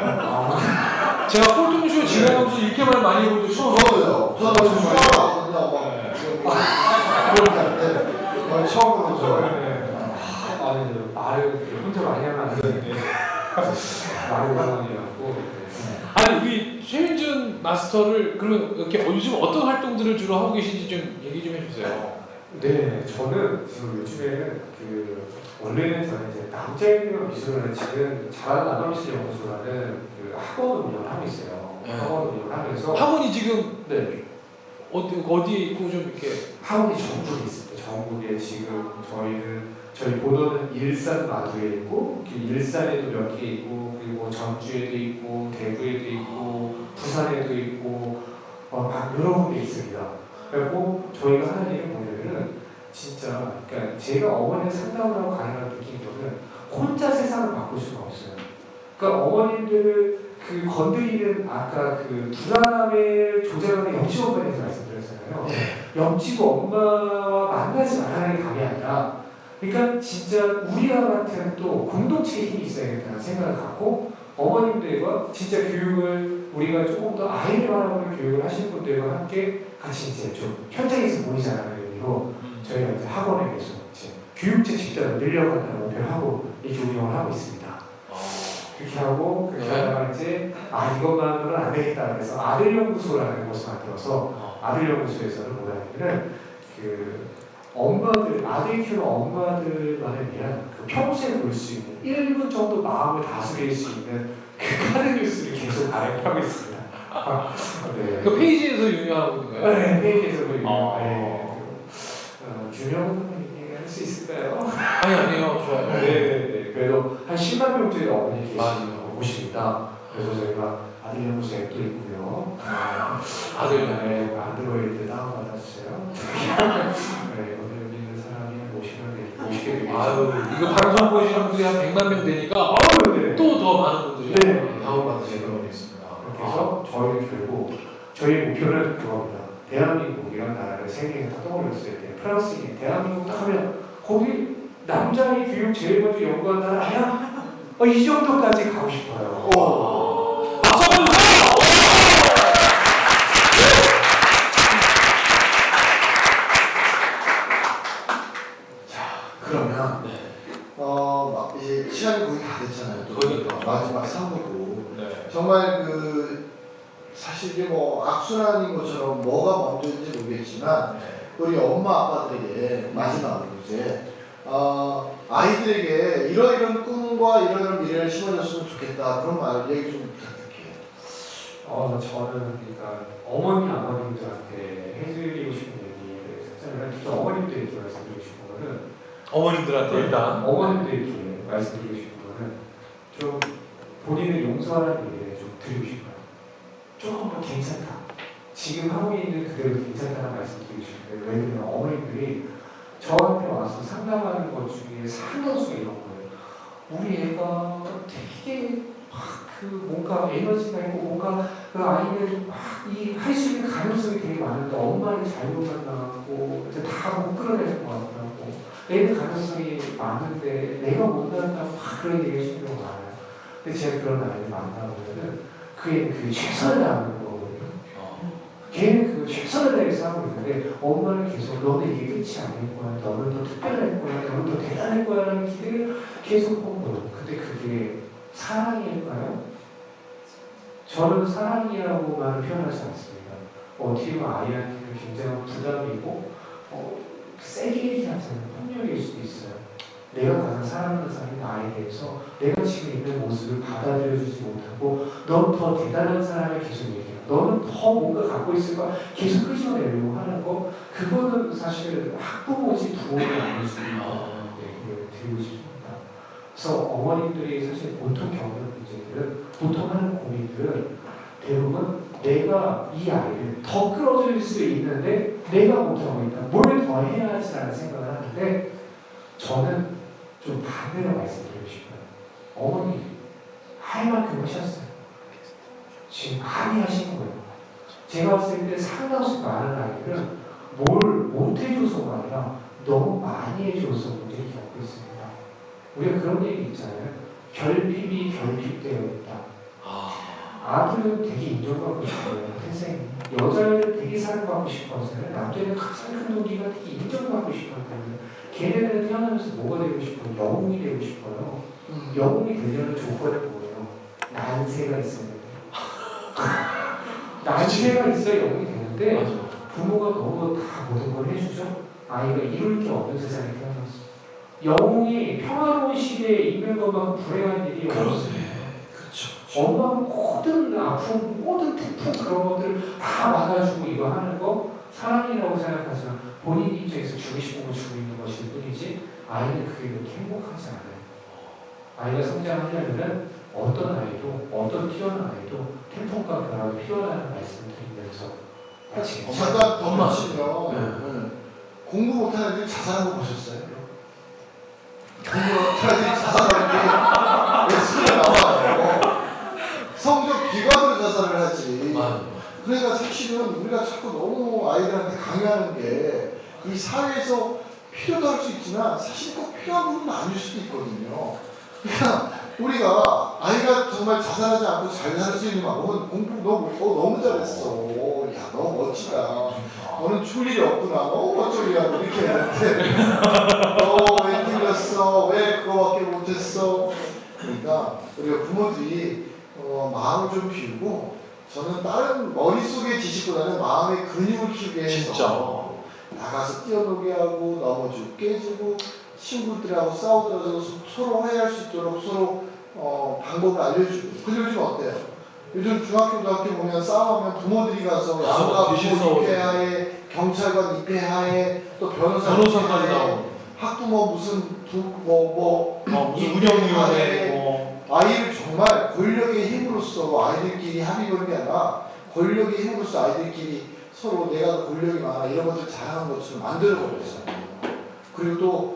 그러니까요. 제가 꼴통쇼 진행하면서 이렇게 말 많이 해본 적 처음 저도요. 저도 정말. 수학하거든요. 막 네. 그렇게 할때 네. 아, 아니 말을 혼자 많이 하면 안 되는데 말을 많이 해갖고. 아니 우리 최민준 마스터를 그러면 이렇게 요즘 어떤 활동들을 주로 하고 계신지 좀 얘기 좀 해주세요. 네, 저는 지금 요즘에는 그 원래는 저는 이제 남자애들과 미술을 지금 잘하는 남아미술 연구소라는 그 학원 운영을 하고 있어요. 네. 학원 운영을 하면서 학원이 지금 네. 어디 어디에 있고 좀 이렇게 학원이 전국에 있습니다. 전국에 지금 저희는 저희 본원은 일산 마두에 있고 그 일산에도 몇 개 있고 그리고 전주에도 있고 대구에도 있고 부산에도 있고 어, 막 여러 군데 있습니다. 그리고 저희가 하는 뭐냐면은 진짜 그러니까 제가 어머니를 상담을 하고 가능한 느낀 거는 혼자 세상을 바꿀 수가 없어요. 그러니까 어머님들 그 건드리는 아까 그 불안함의 조절하는 영치원에 대해서 말씀드렸잖아요. 영치고 엄마와 만나지 말라는 게 답이 아니라 그러니까 진짜 우리와 같은 또 공동체의 힘이 있어야겠다는 생각을 갖고 어머님들과 진짜 교육을 우리가 조금 더 아이를 바라보는 교육을 하시는 분들과 함께 같이 이제 좀 현장에서 보이자라는 의미로 저희가 이제 학원에 계속 이제 교육제 집단을 늘려간다는 목표를 하고 이 운영을 하고 있습니다. 그렇게 하고 그렇게 네. 하다가 이제 아 이것만으로는 안 되겠다 그래서 아들 연구소라는 곳을 만들어서 아들 연구소에서는 뭐냐면은 그 엄마들 아들 키우는 엄마들만을 위한 그 평소에 볼수 있는 1분 정도 마음을 다스릴 수 있는 그 카드 뉴스를 계속 발행하고 있습니다. 네. 그 페이지에서 있는 거예요. 네, 페이지에서 그 아. 네. 어, 유명한 얘기할 수 있을까요? 아니 아니요 좋아요. 네, 네, 네. 그래도 한 10만 명짜리 어머니 계시는. 곳입니다. 그래서 저희가 아들 연구소 앱도 있고요. 아들 네, 안드로이드 다운받아주세요. 네, 오늘 여기 있는 사람이 한 50명 되고 50개 되고 아유 이거 방송 보시는 분들이 한 100만 명 되니까 아유, 네. 또 더 많은 분들이 네. 다운받으시는 거 있습니다. 그렇게 해서 저희는 결국 저희의 목표는 그겁니다. 대한민국이란 나라를 세계에 다 떠올렸을 때 프랑스인이 대한민국 딱 하면 거기 남자의 교육 제일 먼저 연구한 나라 아니야? 어, 이 정도까지 가고 싶어요. 오. 박수 한번 주세요. 그러면 네. 어 막 이제 시간이 거의 다 됐잖아요. 또 그러니까. 마지막 3부고 네. 정말 그 사실 이게 뭐 뭐가 모르겠지만 우리 엄마 아빠들에게 마지막으로 이제 어, 아이들에게 이러이런 꿈과 이러이런 미래를 심어줬으면 좋겠다 그런 말 얘기 좀 부탁드릴게요. 어, 저는 그러니까 어머니 아버님들한테 해드리고 싶은 얘기를 했잖아요. 진짜 어머님들에게 말씀드리고 싶은 거는 어머님들한테 일단 어머님들에게 말씀드리고 싶은 거는 좀 본인을 용서하라는 얘기를 좀 드리고 싶어요. 조금 더 괜찮다. 지금 하고 있는 그대로 괜찮다는 말씀 드리고 싶어요. 왜냐면 어머님들이 저한테 와서 상담하는 것 중에 상당수가 이런 거예요. 우리 애가 되게 막 그 뭔가 에너지가 있고 뭔가 그 아이는 막이할 수 있는 가능성이 되게 많은데 엄마를 잘못 만나고 이제 다못 끌어내는 것 같다고 애는 가능성이 많은데 내가 못 난다고 막 그런 얘기 해주는 경우가 많아요. 근데 제가 그런 아이를 만나보면은 그 애는 그 최선을 다하는. 걔는 그 최선을 다해서 하고 있는데 엄마는 계속 너는 끝이 아닐 거야. 너는 더 특별할 거야. 너는 더 대단할 거야. 라는 기대를 계속 뽑아요. 근데 그게 사랑일까요? 저는 사랑이라고만 표현하지 않습니다. 어떻게 보면 아이한테는 굉장한 부담이고 어, 세게 얘기하자면 폭력일 수도 있어요. 내가 가장 사랑하는 사람이 나에 대해서 내가 지금 있는 모습을 받아들여주지 못하고 넌 더 대단한 사람을 계속 얘기해. 너는 더 뭔가 갖고 있을 거야. 계속 끄집어내려고 하는 거 그거는 사실 학부모지 부모가 아닐 수 있는 아. 얘기를 드리고 싶습니다. 그래서 어머님들이 사실 보통 겪는 문제들은 보통 하는 고민들은 대부분 내가 이 아이를 더 끌어들일 수 있는데 내가 못하고 있다. 뭘 더 해야지라는 생각을 하는데 저는 좀 반대로 말씀드리고 싶어요. 어머니 할 만큼 하셨어요. 지금 많이 하신 거예요. 제가 봤을 때 상당수 많은 아이들은 뭘 못해줘서가 아니라 너무 많이 해줘서 문제를 겪고 있습니다. 우리가 그런 얘기 있잖아요. 결핍이 결핍되어 있다. 아, 아들은 되게 인정받고 싶어요. 태생이. 여자를 되게 사랑받고 싶어서요. 남자는 가장 큰 동기가 되게 인정받고 싶었거든요. 걔네들은 태어나면서 뭐가 되고 싶어요? 영웅이 되고 싶어요. 음. 영웅이 되려는 조건이 뭐예요? 난세가 돼 요. 난세가 있어야 영웅이 되는데 맞아. 부모가 너무 다 모든 걸 해주죠. 아이가 이룰 게 없는 세상에 태어났어. 영웅이 평화로운 시대에 있는 것만큼 불행한 일이 없어요. 그렇죠. 엄마가 모든 아픔, 모든 태풍 그런 것들을 다 막아주고 이거 하는 거 사랑이라고 생각하지만 본인 입장에서 거 주고 있는 것일 뿐이지 아이는 그게 그렇게 행복하지 않아요. 아이가 성장하려면 어떤 아이도 어떤 뛰어난 아이도 태풍과 벼락이 피어나는 말씀을 드리면서 마치겠습니다. 잠깐 더 엄마. 붙이면 네. 네. 공부 못하는 애들이 자살한 거 보셨어요? 공부 못하는 애들이 자살하는 게 수가 나와요. 성적 비관으로 자살을 하지. 그러니까 사실은 우리가 자꾸 너무 아이들한테 강요하는 게 이 사회에서 필요도 할 수 있지만 사실 꼭 필요한 부분은 아닐 수도 있거든요. 그러니까 우리가 아이가 정말 자살하지 않고 잘 살 수 있는 방법은 공부 너, 어, 너무 잘했어. 야, 너 멋지다. 너는 줄 일이 없구나. 너무 어쩌리야. 이렇게 하는데 너왜 틀렸어? 왜 그거밖에 못했어? 그러니까 우리가 부모들이 어, 마음을 좀 비우고 저는 다른 머릿속의 지식보다는 마음의 근육을 키우게 해서 진짜. 나가서 뛰어놀게 하고 넘어지고 깨지고 친구들하고 싸우더라도 서- 서로 화해할 수 있도록 서로 어, 방법을 알려주고 요즘 어때요? 요즘 중학교, 고등학교 보면 싸우면 부모들이 가서 아, 양가 뒤집어 부모 싸우죠. 입회하에 경찰관 입회 하에 또 변호사 변호사까지 입회하에 나오고. 학부모 무슨 부뭐뭐 어, 무슨 이- 운영위원회 뭐. 아이를 정말 권력의 힘으로써 아이들끼리 합의 보는 게 아니라 권력의 힘으로써 아이들끼리 서로 내가 더 권력이 많아 이런 것들 잘하는 것처럼 만들어 버렸잖아요. 그리고 또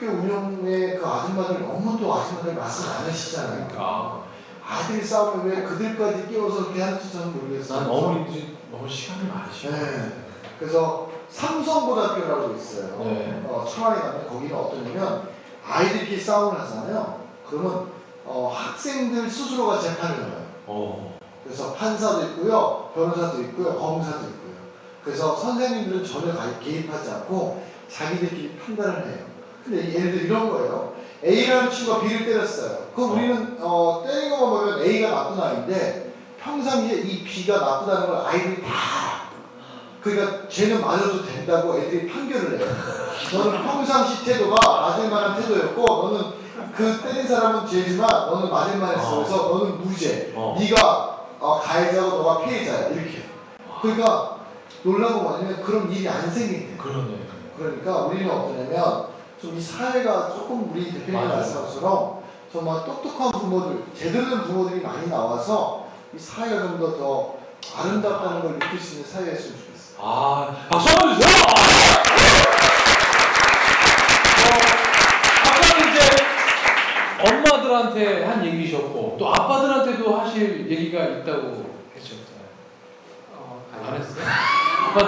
학교 운영에 그 아줌마들 너무 또 아줌마들 말씀 많으시잖아요. 아, 아이들이 싸우면 왜 그들까지 끼워서 그렇게 하는지 저는 모르겠어요. 난 어머니들이 너무 시간이 많으시고. 네. 그래서 삼성고등학교라고 있어요. 네. 어, 청와대 가면 거기는 어떠냐면 아이들끼리 싸움을 하잖아요. 그러면 어, 학생들 스스로가 재판을 해요. 어. 그래서 판사도 있고요, 변호사도 있고요, 검사도 있고요. 그래서 선생님들은 전혀 가- 개입하지 않고 자기들끼리 판단을 해요. 근데 예를 들어 이런 거예요. A라는 친구가 B를 때렸어요. 그럼 어. 우리는 어, 때린 것만 보면 A가 나쁜 아이인데 평상시에 이 B가 나쁘다는 걸 아이들이 다. 그러니까 쟤는 맞아도 된다고 애들이 판결을 해요. 너는 평상시 태도가 맞을 만한 태도였고 너는 그 때린 사람은 죄지만 너는 맞을 만했어. 어. 그래서 너는 무죄. 어. 네가 어, 가해자고 너가 피해자야 이렇게. 그러니까 놀라운 건 뭐냐면 그런 일이 안 생긴대. 그러네. 그러니까 우리는 어떠냐면 좀 이 사회가 조금 우리 대표님 것처럼 정말 똑똑한 부모들, 제대로 된 부모들이 많이 나와서 이 사회가 좀 더 더 아름답다는 걸 느낄 수 있는 사회였으면 좋겠어요. 아, 박수 한번 주세요! 어, 아까는 이제 엄마들한테 한 얘기셨고, 또 아빠들한테도 하실 얘기가 있다고 했었잖아요. 어, 안 했어요?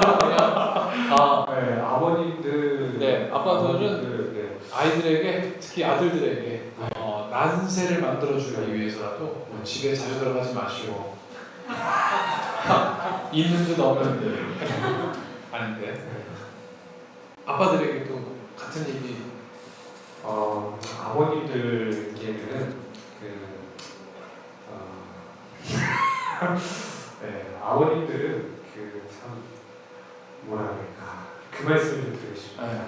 아, 네, 아버님들, 네, 아빠들은 네. 아이들에게, 특히 아들들에게, 어, 난세를 만들어 주기 위해서라도 뭐 집에 자주 들어가지 마시고, 있는 듯 없는 듯. 아닌데. 아빠들에게도 같은 얘기. 어, 아버님들께는 그 어, 네, 아버님들은 그 참 뭐라 그럴까 그 말씀을 좀 드리고 싶어요. 네.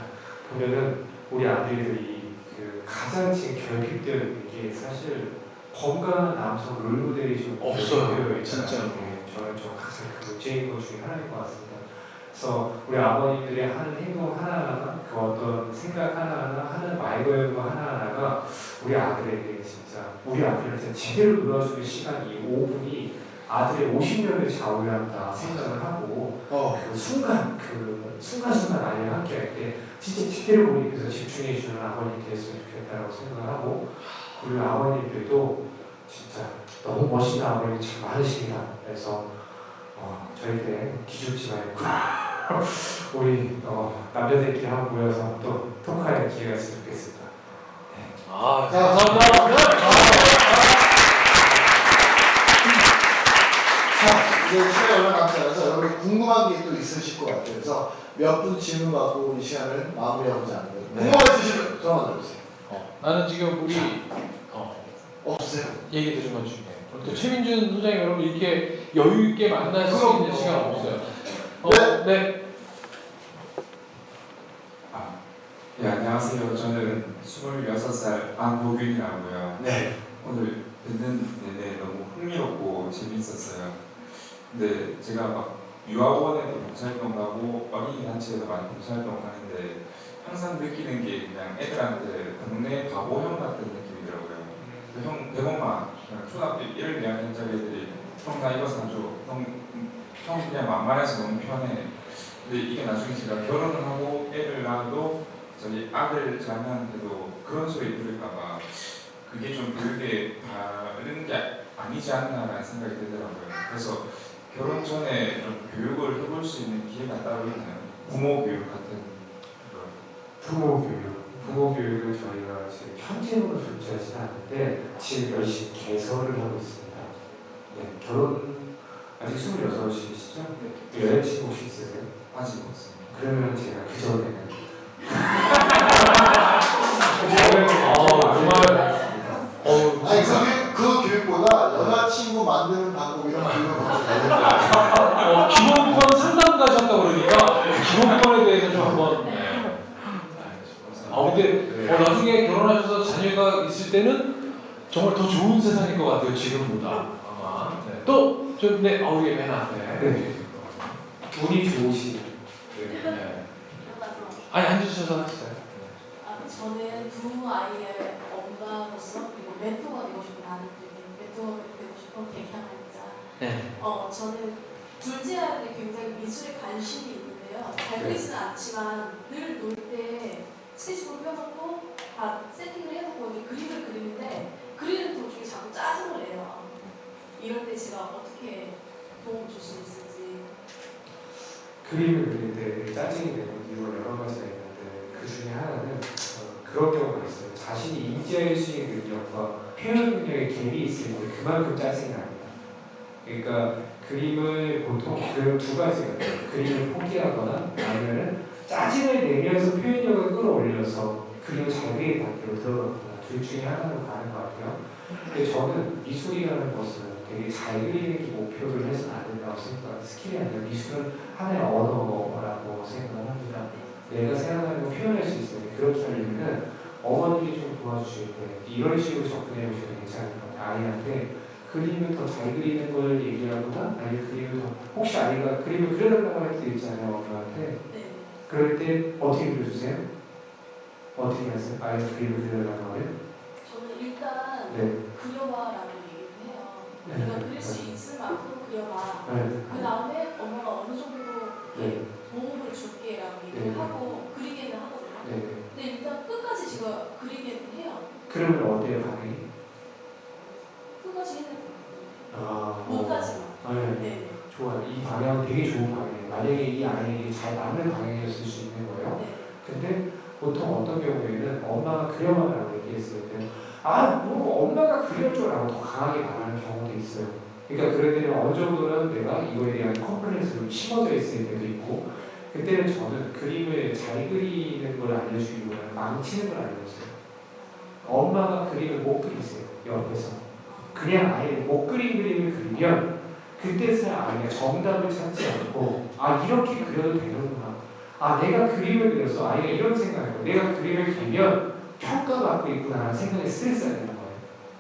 보면은 우리 아들들이 그 가장 지금 결핍되어 있는 게 사실 건강한 남성 롤모델이 좀 없어요, 진짜로. 게 저는 좀 가장 그 문제인 것 중에 하나인 것 같습니다. 그래서 우리 아버님들이 하는 행동 하나하나 그 어떤 생각 하나하나 하는 말 걸는 거 하나하나가 우리 아들에게 진짜 우리 아들을 진짜 제대로 눌러주는 시간이 5분이 아들의 50년을 좌우한다 생각을 하고 어. 그 순간 그 순간순간 아이와 함께 할 때 진짜 제대로 우리께서 집중해 주는 아버님 됐으면 좋겠다라고 생각을 하고 그리고 아버님들도 진짜 너무 멋있는 아버님이 참 많으십니다. 그래서 어, 저희 때 기죽지 말고 우리 어, 남자들끼리 한번 모여서 또 토크할 기회가 있으면 좋겠습니다. 아, 자, 감사합니다. 자, 이제 시간이 얼마 남지 않아서 여러분 궁금한 게 또 있으실 것 같아요. 그래서 몇 분 질문 받고 이 시간을 마무리하고자 합니다. 네. 궁금한 거 있으시면 전화 드리세요. 어, 나는 지금 우리 어, 없으세요? 얘기 들은 것 중에 또 최민준 소장님 여러분 이렇게 여유 있게 만날 수 그럼. 있는 시간 없어요. 어, 네. 네. 아, 네, 안녕하세요. 저는 26살 안보균이라고요. 네. 오늘 듣는 내내 너무 흥미롭고 재밌었어요. 근데 제가 막 유아원에도 봉사활동 가고 어린이 단체에도 많이 봉사활동 하는데 항상 느끼는 게 그냥 애들한테 동네 바보형 같은 느낌이더라고요. 그 형, 그냥 초등학교 1, 2학년 짜리 애들이 형나 이거 사줘. 형, 형 그냥 만만해서 너무 편해. 근데 이게 나중에 제가 결혼을 하고 애를 낳아도 저희 아들 자녀한테도 그런 소리 들을까봐 그게 좀 교육에 다른 게 아니지 않나라는 생각이 들더라고요. 그래서 결혼 전에 좀 교육을 해볼 수 있는 기회가 따로 있나요? 부모 교육 같은 거. 부모 교육, 부모 교육을 저희가 지금 현재으로 존재하지 않는데 지금 열심히 개설을 하고 있습니다. 네, 결혼 아직 26이시죠? 여자친구 혹시 있으세요? 아직 없습니다. 그러면 제가 그 전에는 어, 정말 어, 아니. 그, 그 교육보다 여자친구 만드는 방법 이런 받는 어, 기본권 상담 가셨다 그러니까 기본권에 대해서 좀 한번. 네. 아 근데 어, 나중에 결혼하셔서 자녀가 있을 때는 정말 더 좋은 세상일 것 같아요 지금보다 아마. 네. 또 좀 네, 아 우리 맨 앞에. 네. 운이 좋으시 네. 아니 앉으셔서 하시죠. 아, 저는 두 아이의 엄마로서 그리고 멘토가 되고 싶은 나는 싶은. 네. 어, 저는 둘째 아이는 굉장히 미술에 관심이 있는데요. 잘 네. 그리지는 않지만 늘 놀 때 스케치북 펴놓고 다 세팅을 해놓고 이제 그림을 그리는데 그리는 도중에 자꾸 짜증을 내요. 이럴 때 제가 어떻게 도움을 줄수 있을지. 그림을 그릴 때 짜증이 내는 이유가 여러 가지가 있는데 그 중에 하나는 어, 그런 경우가 있어요. 자신이 인지할 수 있는 능력과 표현 능력에 갭이 때 그만큼 짜증이 납니다. 그러니까 그림을 보통 그 두 가지가 있어요. 그림을 포기하거나 아니면 짜증을 내면서 표현력을 끌어올려서 잘 그리는 단계로 들어가거나 둘 중에 하나로 가는 것 같아요. 근데 저는 미술이라는 것은 되게 잘 그리는 게 목표를 해서는 안 된다고 생각합니다. skill이 아니라 미술은 하나의 언어라고 생각을 합니다. 내가 생각하는 걸 표현할 수 있어요. 그렇게 하려면 어머님이 좀 도와주실 때 이런 식으로 접근해 보시면 괜찮을 것 같아요. 아이한테 그림을 더 잘 그리는 걸 얘기하거나 아니면 그림을 더 혹시 아이가 그림을 그려달라고 할 때 있잖아요. 엄마한테 네. 그럴 때 어떻게 그려주세요? 어떻게 하세요? 아이가 그림을 그려달라고 하면? 저는 일단 네. 그려봐라고 얘기를 해요. 네. 네가 그릴 수 있을 만큼 그려봐. 네. 그 다음에 엄마가 어느 정도 네. 도움을 줄게라고 얘기를 네. 하고 그리게는 하거든요. 네. 근데 일단 끝까지 제가 그리게는 해요. 그러면 어때요, 반응이? 끝까지 해는 아, 못하지만. 네. 네. 좋아요. 이 방향은 되게 좋은 방향이에요. 만약에 이 아이에게 잘 맞는 방향이었을 수 있는 거예요. 네. 근데 보통 어떤 경우에는 엄마가 그려봐라고 얘기했을 때, 아, 뭐 엄마가 그려줘라고 더 강하게 말하는 경우도 있어요. 그러니까 그럴 때는 어느 정도는 내가 이거에 대한 컴플렉스로 심어져 있을 때도 있고, 그때는 저는 그림을 잘 그리는 걸 알려주기보다는 망치는 걸 알려주세요. 엄마가 그림을 못 그리세요. 옆에서. 그냥 아예 못 그린 그림을 그리면 그때서야 아이가 정답을 찾지 않고 아 이렇게 그려도 되는구나. 아 내가 그림을 그려서 아이가 이런 생각을. 내가 그림을 그리면 평가받고 있구나라는 생각에 스트레스가 되는 거예요.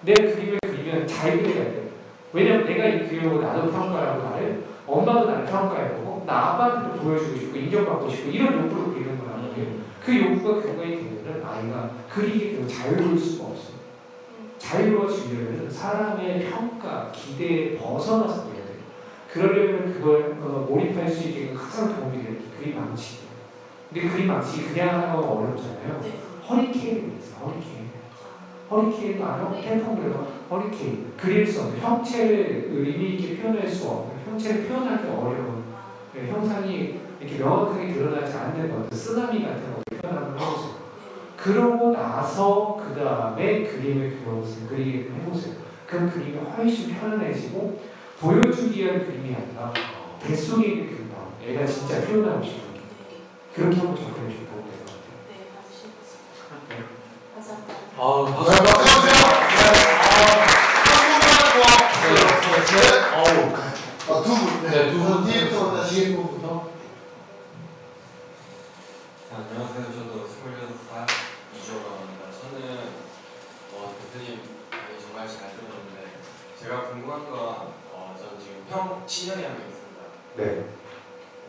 내 그림을 그리면 잘 그려야 돼요. 왜냐면 내가 이 그림을 나도 평가하고 나를 엄마도 나를 평가해보고 나 아빠한테도 보여주고 싶고 인정받고 싶고 이런 욕구로 그리는 거란 말이에요. 그 욕구가 되면은 아이가 그리게 되고 자유로울 수가 없어요. 자유로워 지려면 사람의 평가, 기대에 벗어나서 그려야 돼요. 그러려면 그걸 어, 몰입할 수 있게 항상 도움이 되는 게 그림 망치기. 근데 그림 망치기 그냥 하는 건 어렵잖아요. 네. 허리케인이 있어요. 허리케인. 허리케인도 알아요? 태풍으로 허리케인. 그릴 수 없는 형체를 의미 있게 표현할 수 없는 형체를 표현하기 어려운 네, 형상이 이렇게 명확하게 드러나지 않는 것들 쓰나미 같은 거 표현하는 거죠. 그러고 나서 그 다음에 그림을 그려보세요. 그리게 해보세요. 그럼 그림이 훨씬 편안해지고 보여주기 위한 그림이 아니라 뱃속에 있는 그림. 애가 진짜 표현하고 싶은 그렇게 한번 접근해 주면 도움이 될것 같아요. 네. 아, 네, 박수. 박수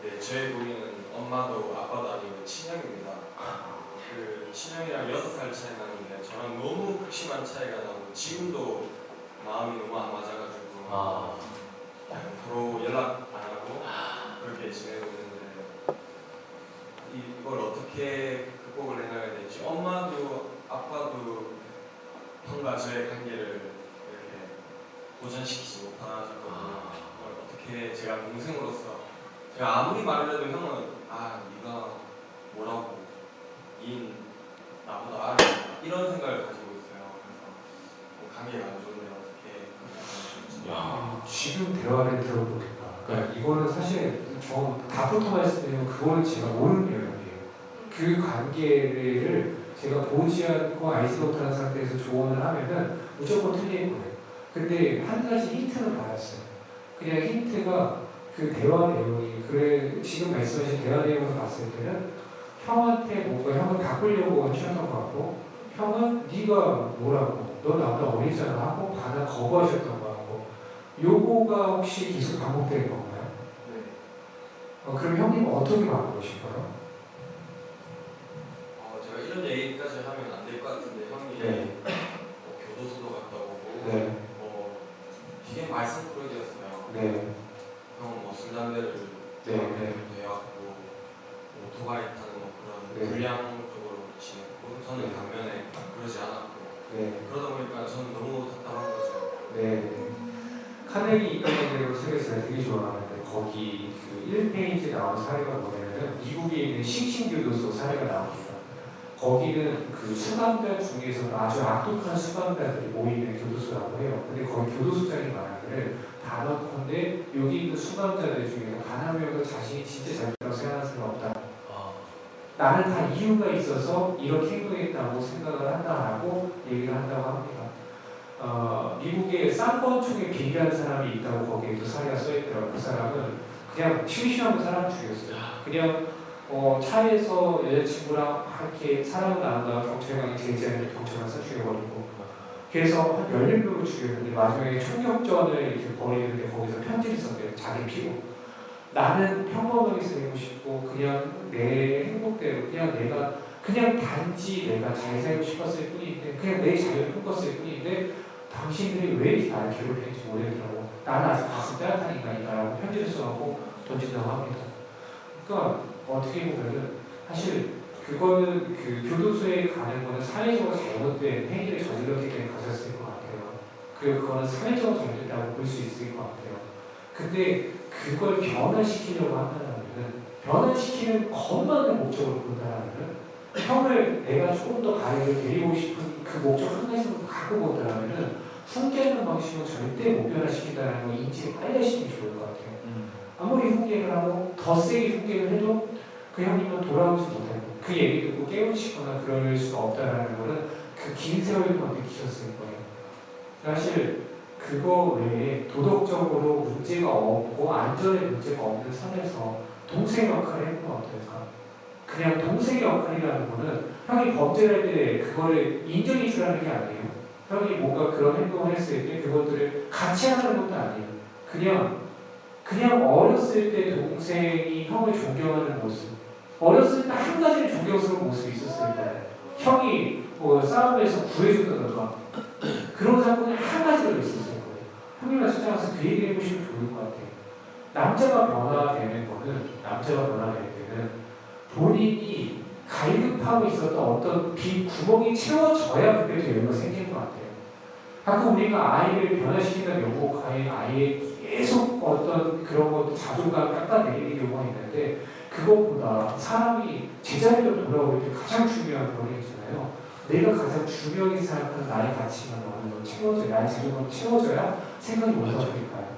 네, 저희 보기에는 엄마도 아빠도 아니고 친형입니다. 그 친형이랑 6살 차이 나는데 저랑 너무 극심한 차이가 나고 지금도 마음이 너무 안 맞아가지고 아. 그냥 서로 연락 안 하고 그렇게 지내고 있는데 이- 이걸 어떻게 극복을 해나가야 될지 엄마도 아빠도 형과 저의 관계를 이렇게 보전시키지 못하셨거든요. 이걸 어떻게 제가 동생으로서 제가 아무리 말을 해도 형은 아 네가 뭐라고 인 나보다 알아 이런 생각을 가지고 있어요. 그래서 뭐 관계가 안 좋은데 어떻게? 야. 지금 대화를 들어보니까 그러니까 이거는 사실 저 답부터 말씀드리면 그거는 제가 모르는 영역이에요. 그 관계를 제가 보지 않고 알지 못하는 상태에서 조언을 하면은 무조건 틀릴 거예요. 근데 한 가지 힌트는 받았어요. 그냥 힌트가 그 대화 내용이 그래 지금 말씀하신 대화 내용을 봤을 때는 형한테 뭔가 형을 바꾸려고 하셨던 것 같고 형은 네가 뭐라고 너 나보다 어리잖아 하고 반응 거부하셨던 것 같고 요거가 혹시 계속 반복되는 건가요? 네. 어, 그럼 형님 어떻게 바꾸고 싶어요? 어, 제가 이런 얘기까지 하면 안 될 것 같은데 형이 네. 뭐 교도소도 갔다 오고 네, 뭐 되게 말썽꾸러기였어요. 네, 형은 뭐술 담배를 네, 네. 되었고 오토바이 타는 뭐 그런 네. 불량적으로 지냈고 저는 네. 반면에 그러지 않았고 네, 그러다 보니까 저는 너무 답답한 거죠. 네. 카네기 책을 제가 되게 좋아하는데 거기 그 1페이지에 나온 사례가 뭐냐면 미국에 있는 싱싱교도소 사례가 나옵니다. 거기는 그 수감자 중에서 아주 악독한 수감자들이 모이는 교도소라고 해요. 근데 거기 교도소장이 말하기를 단언컨대 여기 있는 수감자들 중에서 단 한 명도 자신이 진짜 잘못다고 생각하는 사람. 나는 다 이유가 있어서 이렇게 행동했다고 생각을 한다라고 얘기를 한다고 합니다. 어, 미국에 쌍권총에 비리한 사람이 있다고 거기에 또 사례가 써있더라고요. 그 사람은 그냥 심심하면 사람 죽였어요. 그냥 어, 차에서 여자친구랑 막 이렇게 사람을 나누다가 경찰관이 제지하는데 경찰관 쏴 죽여버리고 그래서 한 16명을 죽였는데 마지막에 총격전을 이렇게 벌이는데 거기서 편지를 썼대요. 자기 피고 나는 평범하게 살고 싶고 그냥 내 행복대로 그냥 내가 그냥 단지 내가 잘 살고 싶었을 뿐인데 그냥 내 자유를 꿈꿨을 뿐인데 당신들이 왜 나를 괴롭히는지 모르겠더라고. 나는 아직 가슴 따뜻한 인간이다라고 편지를 써갖고 던진다고 합니다. 그러니까 어떻게 보면은 사실 그거는 그 교도소에 가는 거는 사회적으로 잘못된 행위를 저질렀기 때문에 가셨을 것 같아요. 그리고 그거는 사회적으로 잘못됐다고 볼 수 있을 것 같아요. 근데 그걸 변화시키려고 한다면 변화시키는 것만을 목적으로 본다면 형을 내가 조금 더 가리를 데리고 싶은 그 목적 한 가지만 갖고 본다면 훈계하는 방식은 절대 못 변화시킨다는 거 인지를 빨리 하시는 게 좋을 것 같아요. 음. 아무리 훈계를 하고 더 세게 훈계를 해도 그 형님은 돌아오지 못하고 그 얘기 듣고 깨우치거나 그럴 수가 없다라는 거는 그 긴 세월만 느끼셨을 거예요. 사실 그거 외에 도덕적으로 문제가 없고 안전에 문제가 없는 선에서 동생 역할을 해보면 어떨까? 그냥 동생의 역할이라는 거는 형이 범죄를 할때 그거를 인정해 주라는 게 아니에요. 형이 뭔가 그런 행동을 했을 때 그것들을 같이 하는 것도 아니에요. 그냥 그냥 어렸을 때 동생이 형을 존경하는 모습 어렸을 때 한 가지는 존경스러운 모습이 있었을 거예요 형이 뭐 싸움에서 구해준다던가 그런 사건이 한 가지로 있었을 거예요 형님이랑 수장에서 그 얘기를 해보시면 좋을 것 같아요 남자가 변화되는 거는 남자가 변화될 때는 본인이 갈급하고 있었던 어떤 빈 구멍이 채워져야 그때 여유가 생기는 것 같아요. 가끔 우리가 아이를 변화시키는 연구가에 아이의 계속 어떤 그런 것도 자존감 깎아내리는 경우가 있는데 그것보다 사람이 제자리로 돌아올 때 가장 중요한 건 있잖아요. 내가 가장 중요하게 생각하는 나의 가치가 어느 정도 채워져야 나의 자존감 채워져야 생각이 올라오니까요.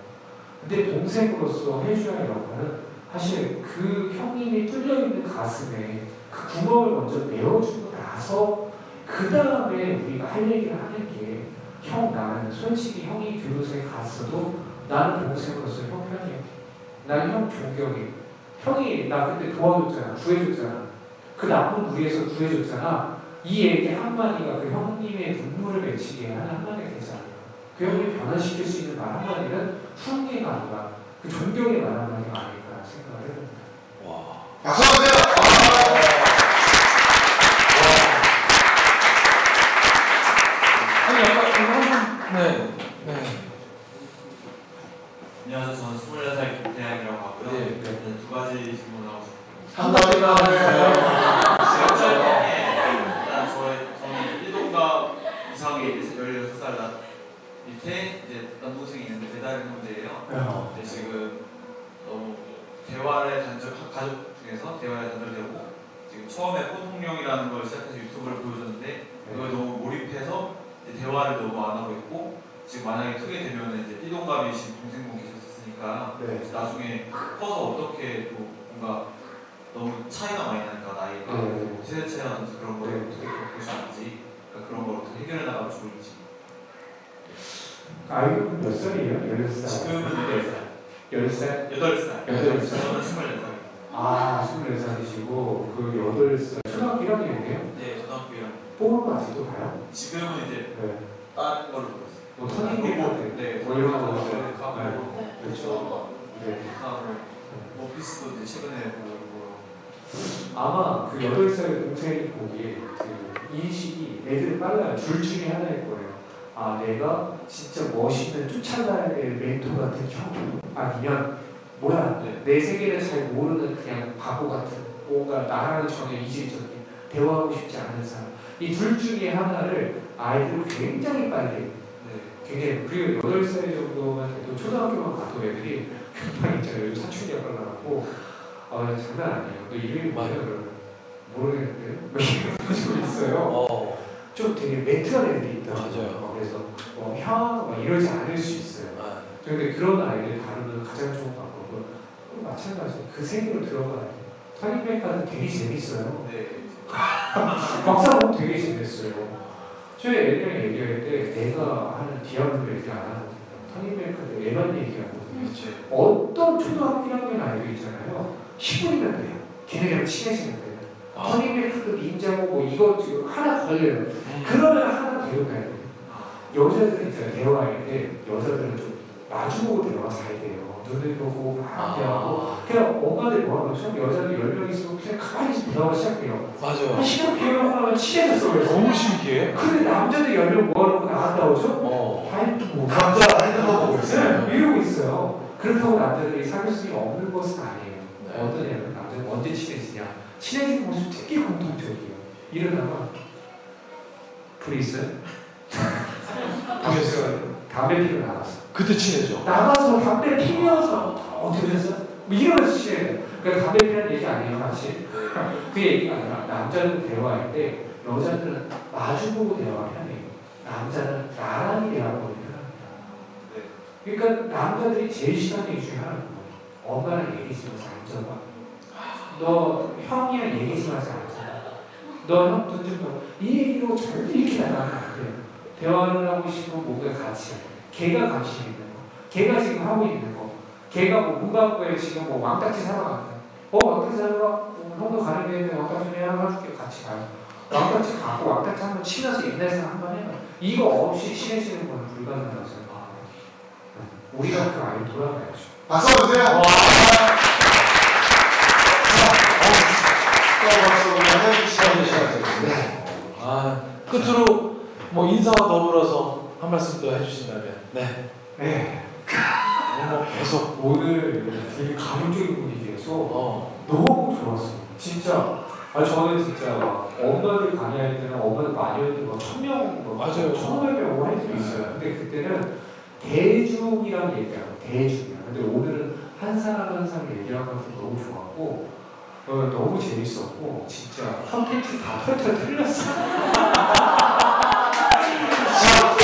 근데 동생으로서 해줘야 할 역할은 사실 그 형님이 뚫려 있는 가슴에 그 구멍을 먼저 메워주고 나서 그 다음에 우리가 할 얘기를 하는 게 형 나는 솔직히 형이 교도소에 갔어도 나는 동생으로서 형 편이야. 나는 형 존경해. 형이 나 그때 도와줬잖아. 구해줬잖아. 그 나쁜 무리에서 구해줬잖아. 이 얘기 한마디가 그 형님의 눈물을 맺히게 하는 한마디가 되지 않아요. 그 형님 변화시킬 수 있는 말 한마디는 훈계가 아니라 그 존경의 말 한마디가 아닐까 생각을 해봅니다. 와. 박수 한번 주세요. 아니 아까 네. 네. 안녕하세요. 저는 24살 김태양이라고 하고요. 네. 네, 두 가지 질문하고 싶어요. 한 가지만 해주세요. 일단 저의 저는 일동갑 이상의 이제 16살 나 밑에 이제 남동생이 있는데 배다른 형제예요. 근데 지금 너무 대화를 단절 가족 중에서 대화를 단절되고 지금 처음에 호통령이라는 걸 시작해서 유튜브를 보여줬는데 그거에 너무 몰입해서 이제 대화를 너무 안 하고 있고 지금 만약에 크게 되면 이제 띠동갑이신 동생분 계셨으니까 네. 이제 나중에 커서 어떻게 또 뭔가 너무 차이가 많이 나니까 나이가 네. 세대 차이라든지 그런 거를 네. 어떻게 보시는지 그러니까 그런 걸 어떻게 해결해 나가면 좋을지 아이가 몇 살이에요? 16살. 지금은 8살 10살? 8살 여덟 살. 저는 24살 아, 24살이시고 그 8살 초등학교 1학년이에요? 네 초등학교 1학년 뽑은 거 아직도 가요? 지금은 이제 네. 다른 걸로 보고 있어요 뭐 터닝 네, 뭐 이런 거 네, 네. 가고 네. 그렇죠. 네. 하고 오피스도 이제 최근에 보고 있고 아마 그 8살 동생이 보기에 그 인식이 애들은 빨라요. 둘 중에 하나일 거예요. 아, 내가 진짜 멋있는 쫓아가야 될 멘토 같은 형. 아니면, 뭐야, 네. 내 세계를 잘 모르는 그냥 바보 같은, 뭔가 나랑은 전혀 이질적인, 대화하고 싶지 않은 사람. 이 둘 중에 하나를 아이들은 굉장히 빨리 네. 굉장히 그리고 8살 정도만 돼도 초등학교만 가도 애들이 금방 있잖아요. 요즘 사춘기 역할을 하고 아 장난 아니에요. 너 이름이 뭐냐 그러면 모르겠는데 뭐 이런 거좀 있어요. 어. 좀 되게 매트한 애들이 있다. 맞아요. 그래서 어, 형 막 이러지 않을 수 있어요. 아, 근데 그런 아이들 다루는 가장 좋은 방법은 마찬가지로 그 세계로 들어가야 돼요. 터닝백과는 되게 재밌어요. 네. 막상 보면 되게 재밌어요. 저희 애들이랑 얘기할 때 내가 하는 디아블로 얘기 안 하거든요. 애만 얘기하거든요. 그렇죠. 어떤 초등학교 1학년 아이들 있잖아요. 10분이면 돼요. 걔네랑 친해지면 돼요. 아. 터닝백도 닌자고 뭐 이거 지금 하나 걸려요. 음. 그러면 하나 배워가야 돼요. 여자들은 있잖아요. 대화할 때 여자들은 좀 마주보고 대화 잘 돼요. 눈을 보고 막 대화하고 아, 그냥 엄마들 뭐하면 좀 여자들 10명 있으면 그냥 가만히 있으면 대화가 시작해요. 한 맞아요. 시간 비우면 하면 친해졌어 그래서. 너무 신기해. 근데 남자들 10명 모아놓고 나갔다 오죠? 어. 아이 또 뭐. 핸 보고 있어요. 네, 이러고 있어요. 그렇다고 남자들이 사귈 수 없는 것은 아니에요. 네. 어떠냐면 남자는 언제 친해지냐. 친해지는 모습 되게 공통적이에요. 이러다가 둘이 있어요. 그래서 담배 피러 나갔어. 그때 친해져. 나가서 담배 피면서 어떻게 됐어? 뭐 이러면서 친해요. 그러니까 담배 피는 얘기 아니에요, 같이. 그 얘기가 아니라 남자는 대화할 때 여자들은 마주보고 대화를 하네요. 남자는 나란히 대화하고. 네. 그러니까 남자들이 제일 싫어하는 중에 하나는 뭐예요? 엄마랑 얘기지 마서 앉아봐. 너 형이랑 얘기지 마서 앉아봐. 너형 돈좀 더. 이 얘기로 절대 이렇게 나가면 안 돼요. 대화를 하고 싶으면 뭔가 같이. 걔가 관심 있는 거. 걔가 지금 하고 있는 거. 걔가 뭐 문방구에 지금 뭐 왕딱지 사러 간다. 어 왕딱지 사러 가? 어, 형도 가는 데 있는데 왕딱지 하나 사줄게 같이 가요. 왕딱지 갖고 왕딱지 한번 치면서 옛날 생각 한번 해요. 이거 없이 친해지는 건 불가능하죠. 우리가 그 아이를 돌아가야죠. 박수 주세요. 와. 박수. 아 끝으로 뭐 인사와 더불어서 한 말씀 더 해주신다면. 네. 네. 뭐 계속. 오늘 되게 감동적인 분위기여서 어. 너무 좋았어요. 진짜. 아 저는 진짜 막 엄마들 강의할 때는 엄마들 많이 했는데 막 천명, 뭐 맞아요. 천오백 명 때도 있어요. 근데 그때는 대중이라고 얘기하고 대중이야. 근데 오늘은 한 사람 한 사람 얘기하는 너무 좋았고 어, 너무 재밌었고 진짜 컨텐츠 다 펼쳐 틀렸어.